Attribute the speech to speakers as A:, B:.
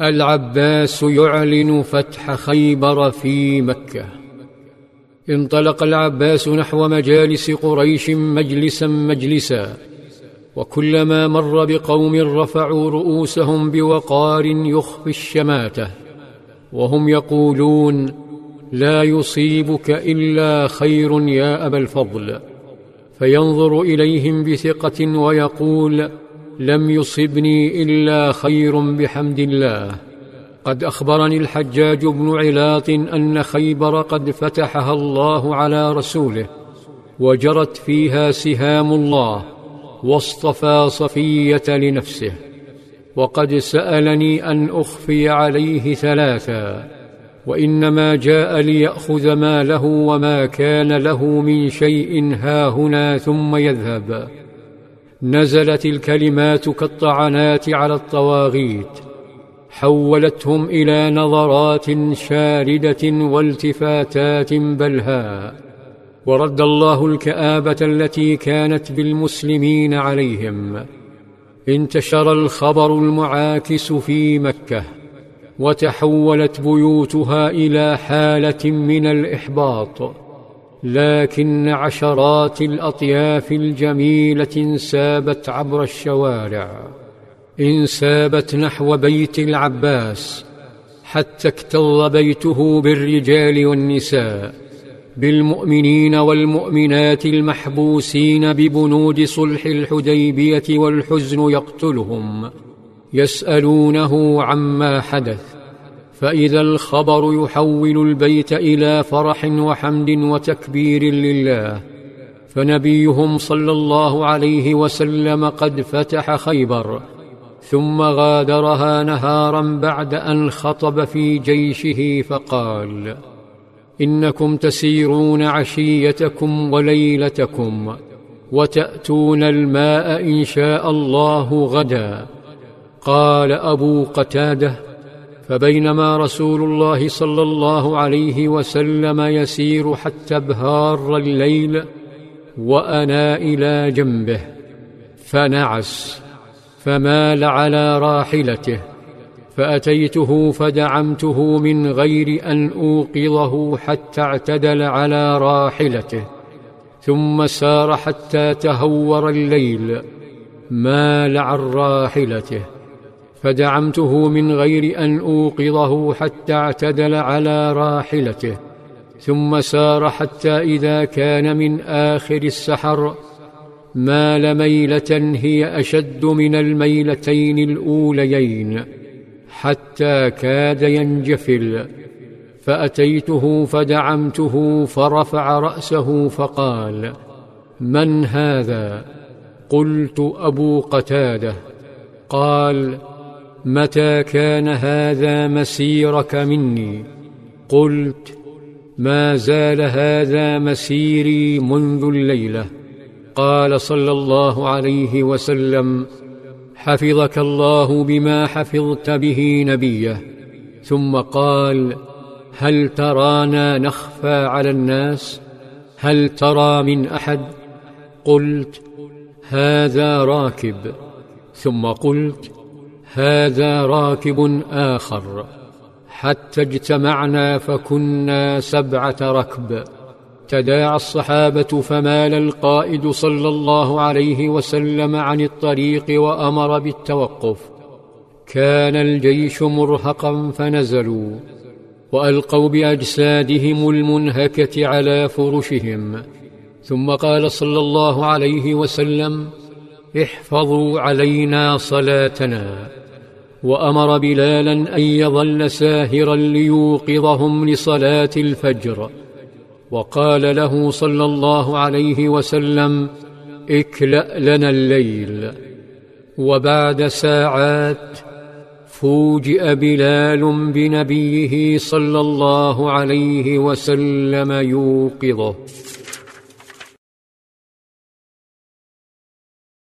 A: العباس يعلن فتح خيبر في مكة. انطلق العباس نحو مجالس قريش مجلسا مجلسا وكلما مر بقوم رفعوا رؤوسهم بوقار يخفي الشماتة وهم يقولون لا يصيبك إلا خير يا أبا الفضل فينظر إليهم بثقة ويقول لم يصبني إلا خير بحمد الله. قد أخبرني الحجاج بن علاط أن خيبر قد فتحها الله على رسوله وجرت فيها سهام الله واصطفى صفية لنفسه وقد سألني أن أخفي عليه ثلاثا وإنما جاء ليأخذ ما له وما كان له من شيء هاهنا ثم يذهب. نزلت الكلمات كالطعنات على الطواغيت حولتهم إلى نظرات شاردة والتفاتات بلهاء ورد الله الكآبة التي كانت بالمسلمين عليهم انتشر الخبر المعاكس في مكة وتحولت بيوتها إلى حالة من الإحباط. لكن عشرات الأطياف الجميلة انسابت عبر الشوارع انسابت نحو بيت العباس حتى اكتظ بيته بالرجال والنساء بالمؤمنين والمؤمنات المحبوسين ببنود صلح الحديبية والحزن يقتلهم يسألونه عما حدث. فإذا الخبر يحول البيت إلى فرح وحمد وتكبير لله فنبيهم صلى الله عليه وسلم قد فتح خيبر ثم غادرها نهارا بعد أن خطب في جيشه فقال إنكم تسيرون عشيتكم وليلتكم وتأتون الماء إن شاء الله غدا. قال أبو قتادة فبينما رسول الله صلى الله عليه وسلم يسير حتى ابهار الليل وأنا إلى جنبه فنعس فمال على راحلته فأتيته فدعمته من غير أن أوقظه حتى اعتدل على راحلته ثم سار حتى تهور الليل مال عن راحلته. فدعمته من غير أن أوقظه حتى اعتدل على راحلته ثم سار حتى إذا كان من آخر السحر. مال ميله هي أشد من الميلتين الأوليين حتى كاد ينجفل. فأتيته فدعمته فرفع رأسه فقال من هذا؟ قلت أبو قتادة. قال متى كان هذا مسيرك مني؟ قلت ما زال هذا مسيري منذ الليلة. قال صلى الله عليه وسلم حفظك الله بما حفظت به نبيه. ثم قال هل ترانا نخفى على الناس؟ هل ترى من أحد؟ قلت هذا راكب. ثم قلت هذا راكب آخر. حتى اجتمعنا فكنا سبعة ركب. تداعى الصحابة فمال القائد صلى الله عليه وسلم عن الطريق وأمر بالتوقف. كان الجيش مرهقا فنزلوا وألقوا بأجسادهم المنهكة على فرشهم. ثم قال صلى الله عليه وسلم احفظوا علينا صلاتنا وأمر بلالا أن يظل ساهرا ليوقظهم لصلاة الفجر. وقال له صلى الله عليه وسلم اكلأ لنا الليل وبعد ساعات فوجئ بلال بنبيه صلى الله عليه وسلم يوقظه.